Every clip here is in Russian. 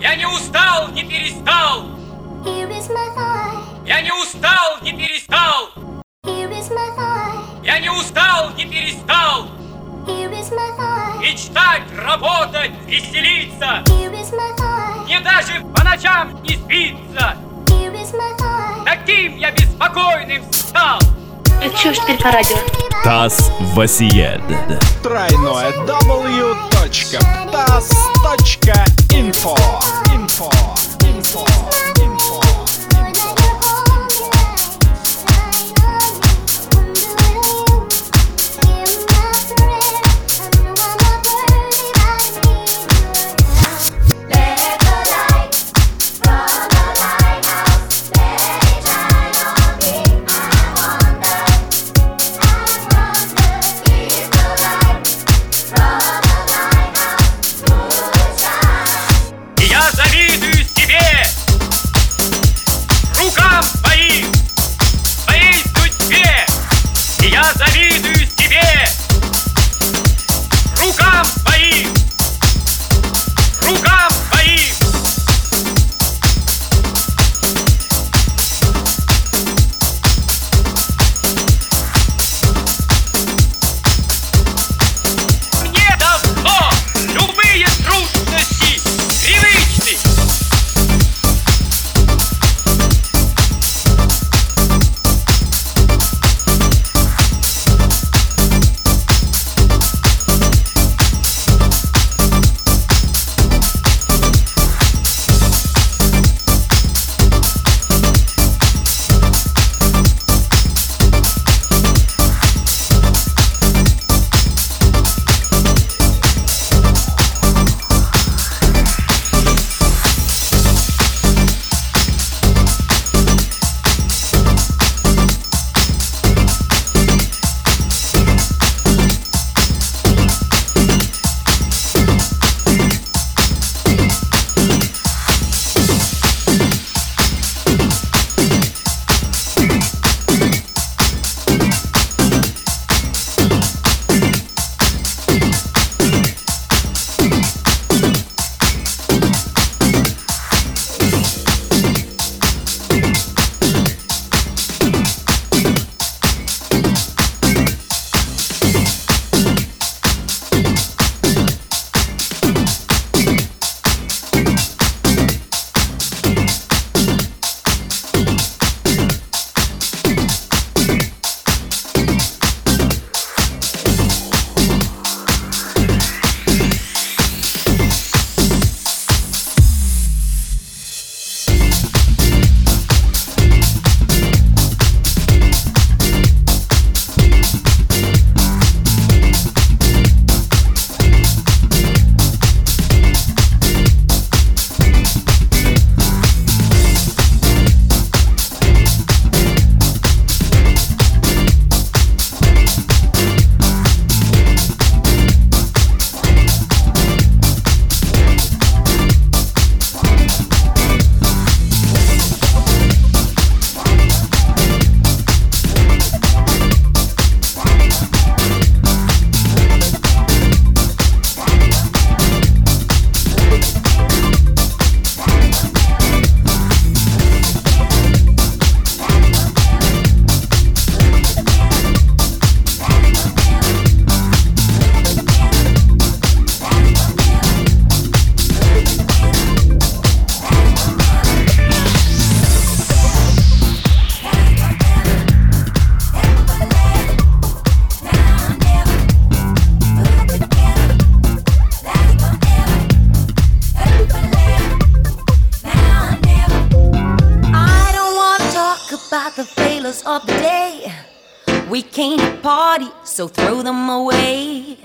Я не устал, не перестал. Я не устал, не перестал. Я не устал, не перестал. Мечтать, работать, веселиться. Мне даже по ночам не спится. Таким я беспокойным стал. Это что ж теперь по радио? ТАСС Васиед. Тройное W точка ТАСС точка инфо. Инфо. Инфо. Инфо. So throw them away.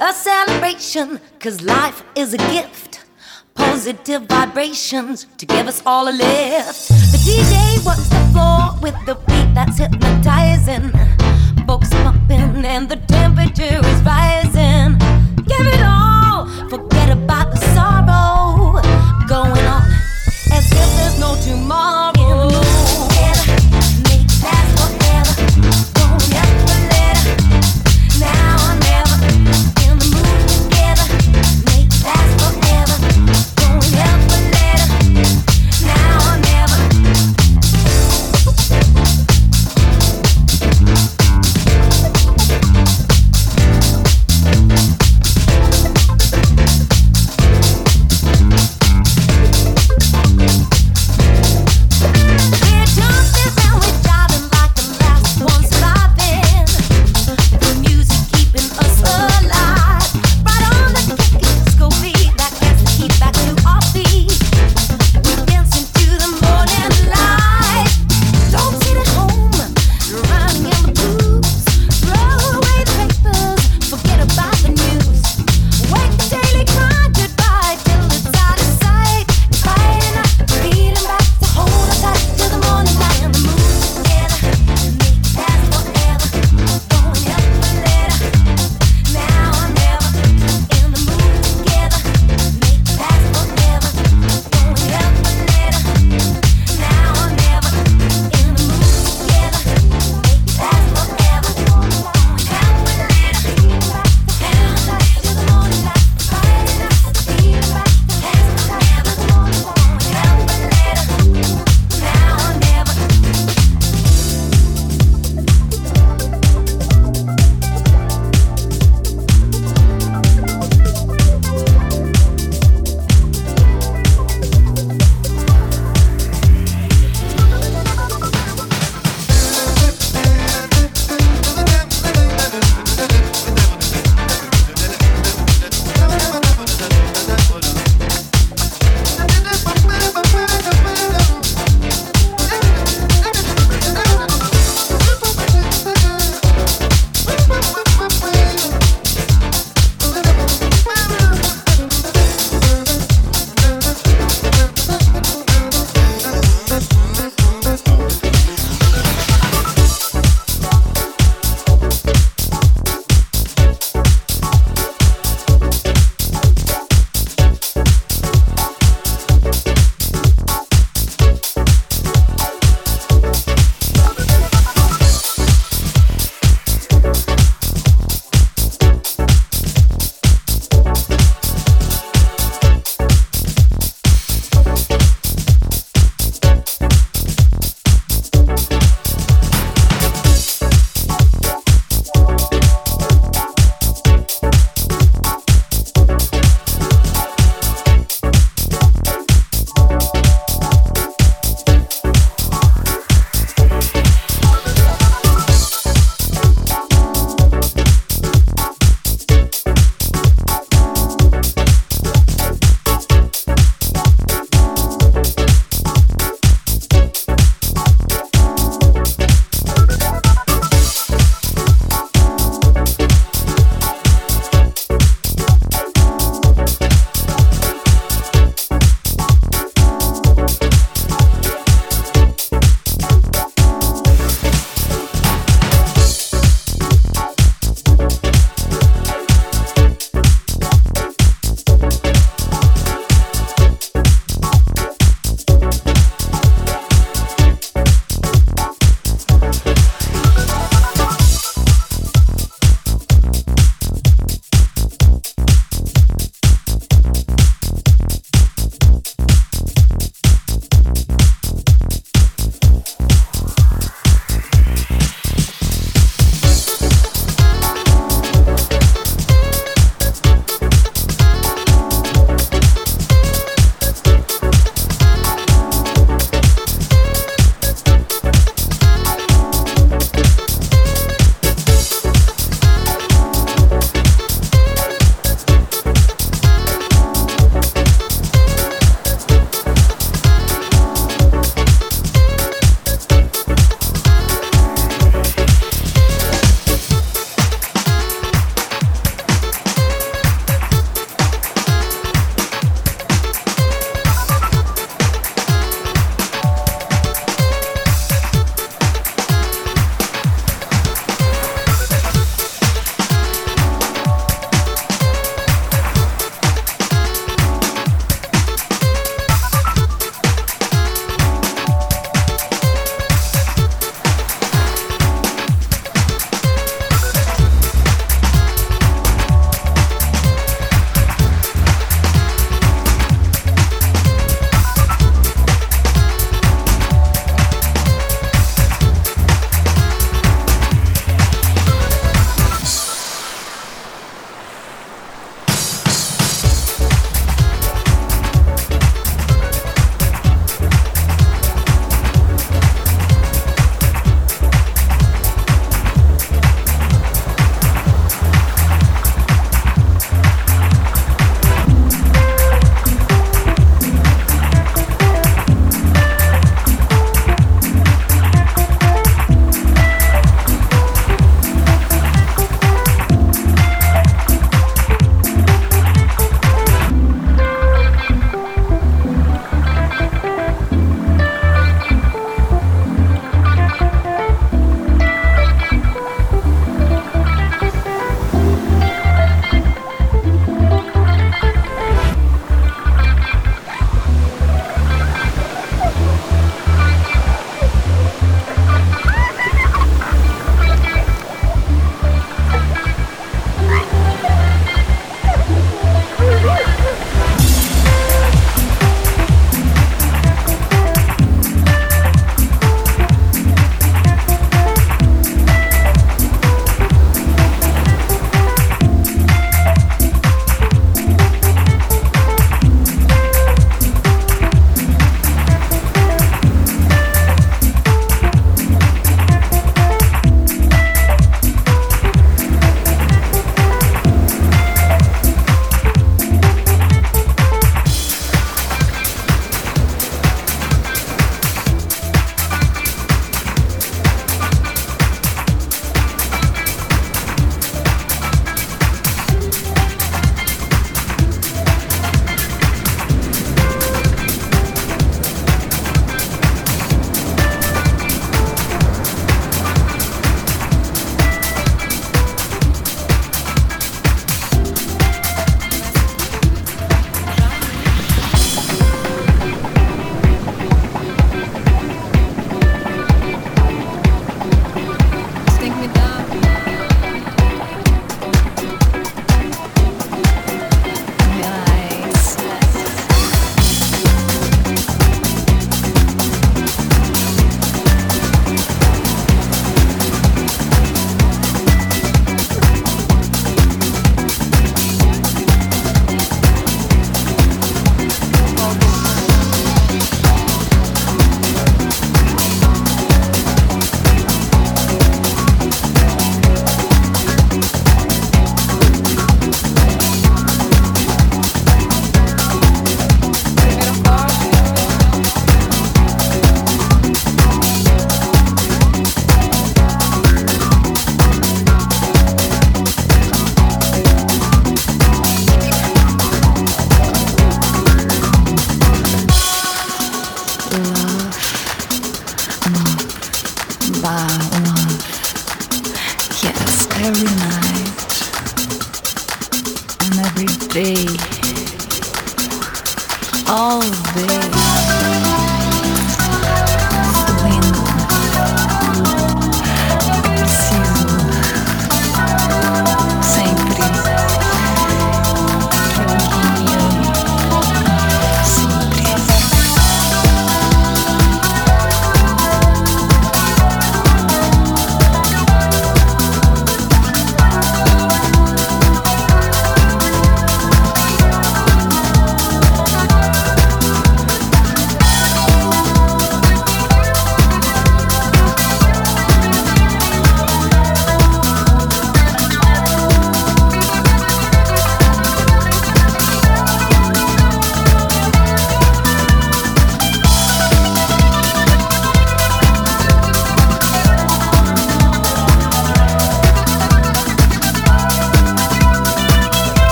A celebration, cause life is a gift. Positive vibrations to give us all a lift. The DJ works the floor with the beat that's hypnotizing. Folks pumping and the temperature is rising. Give it all, forget about the sorrow. Going on as if there's no tomorrow.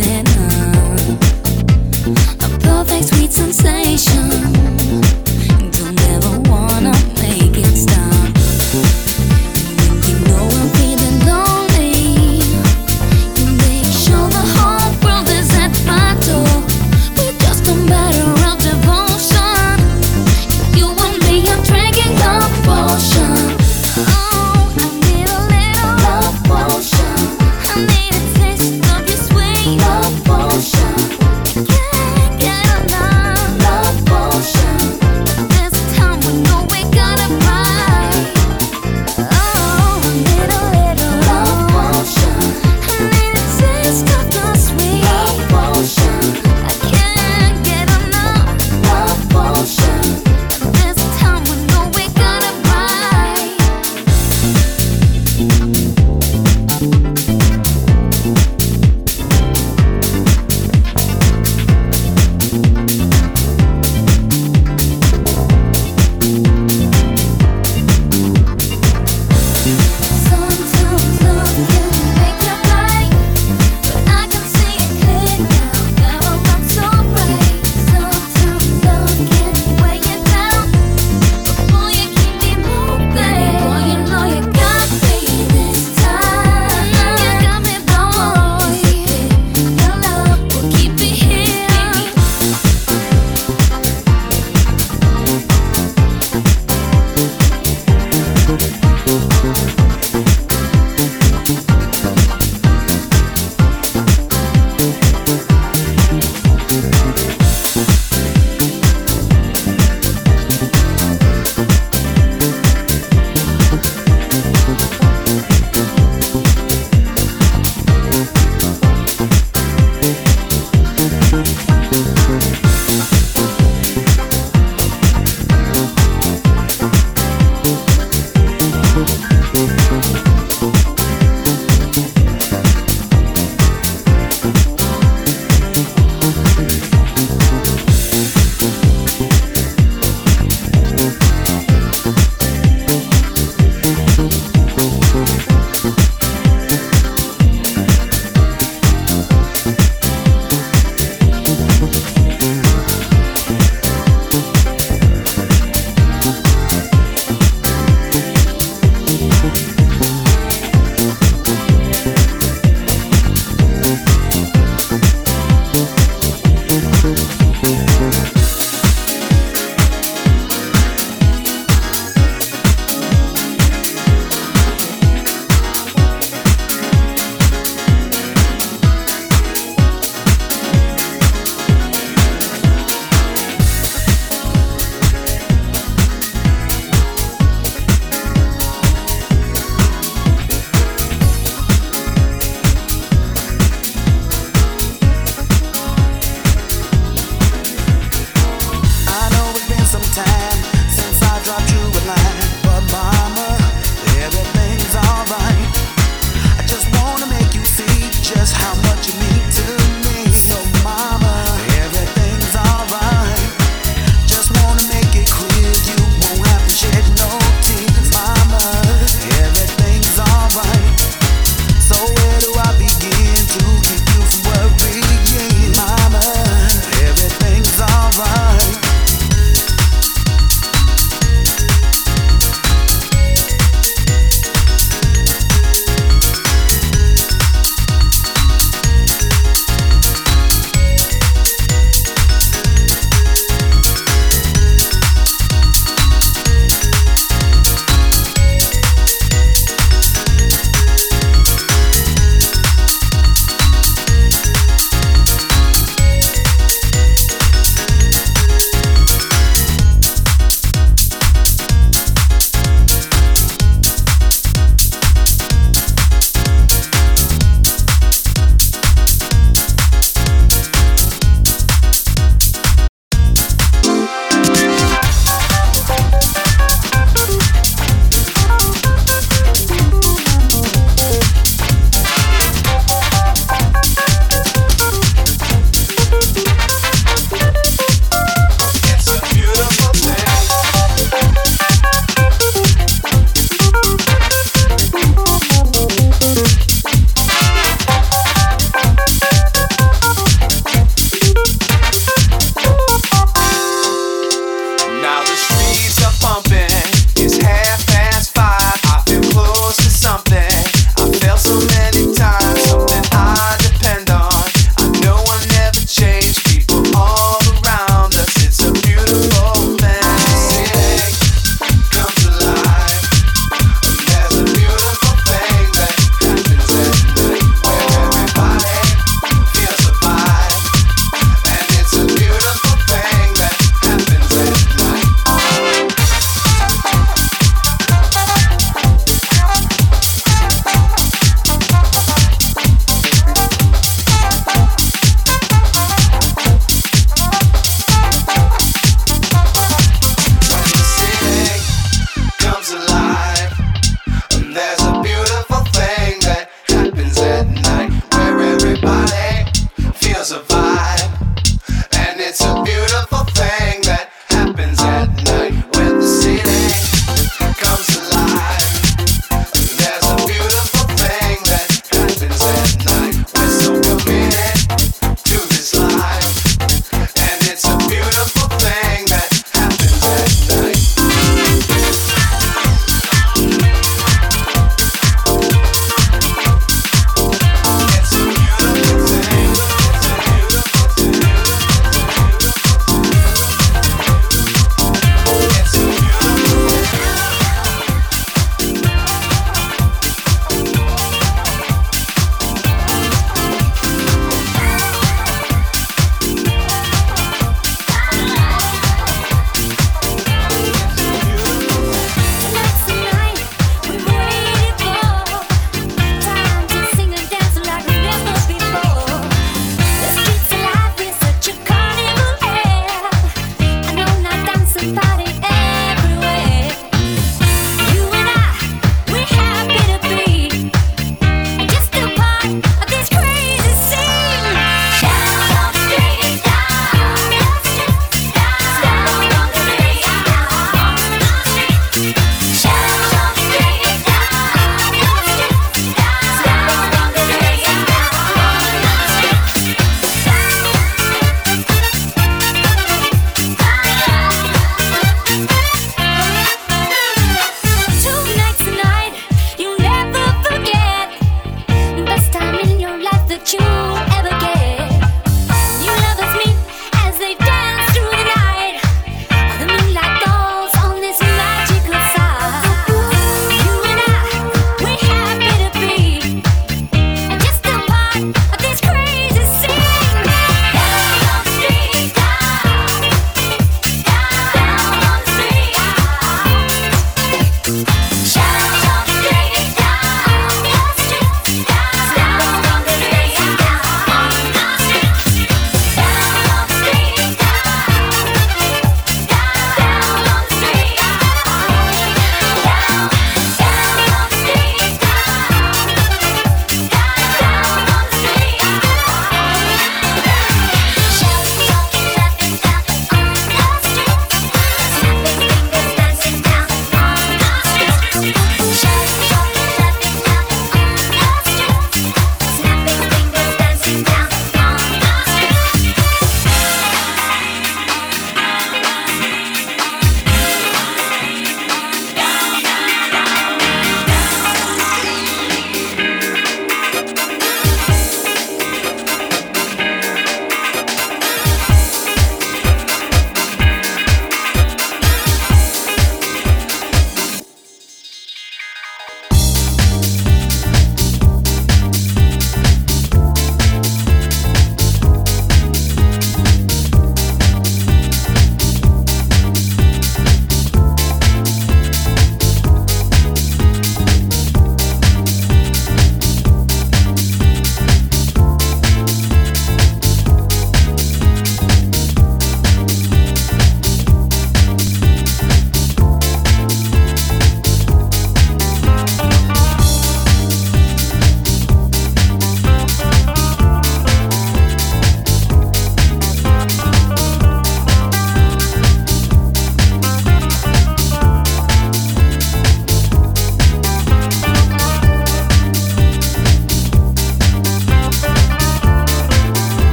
and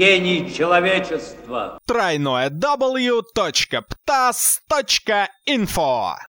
гений человечества. Тройное W.Ptas.info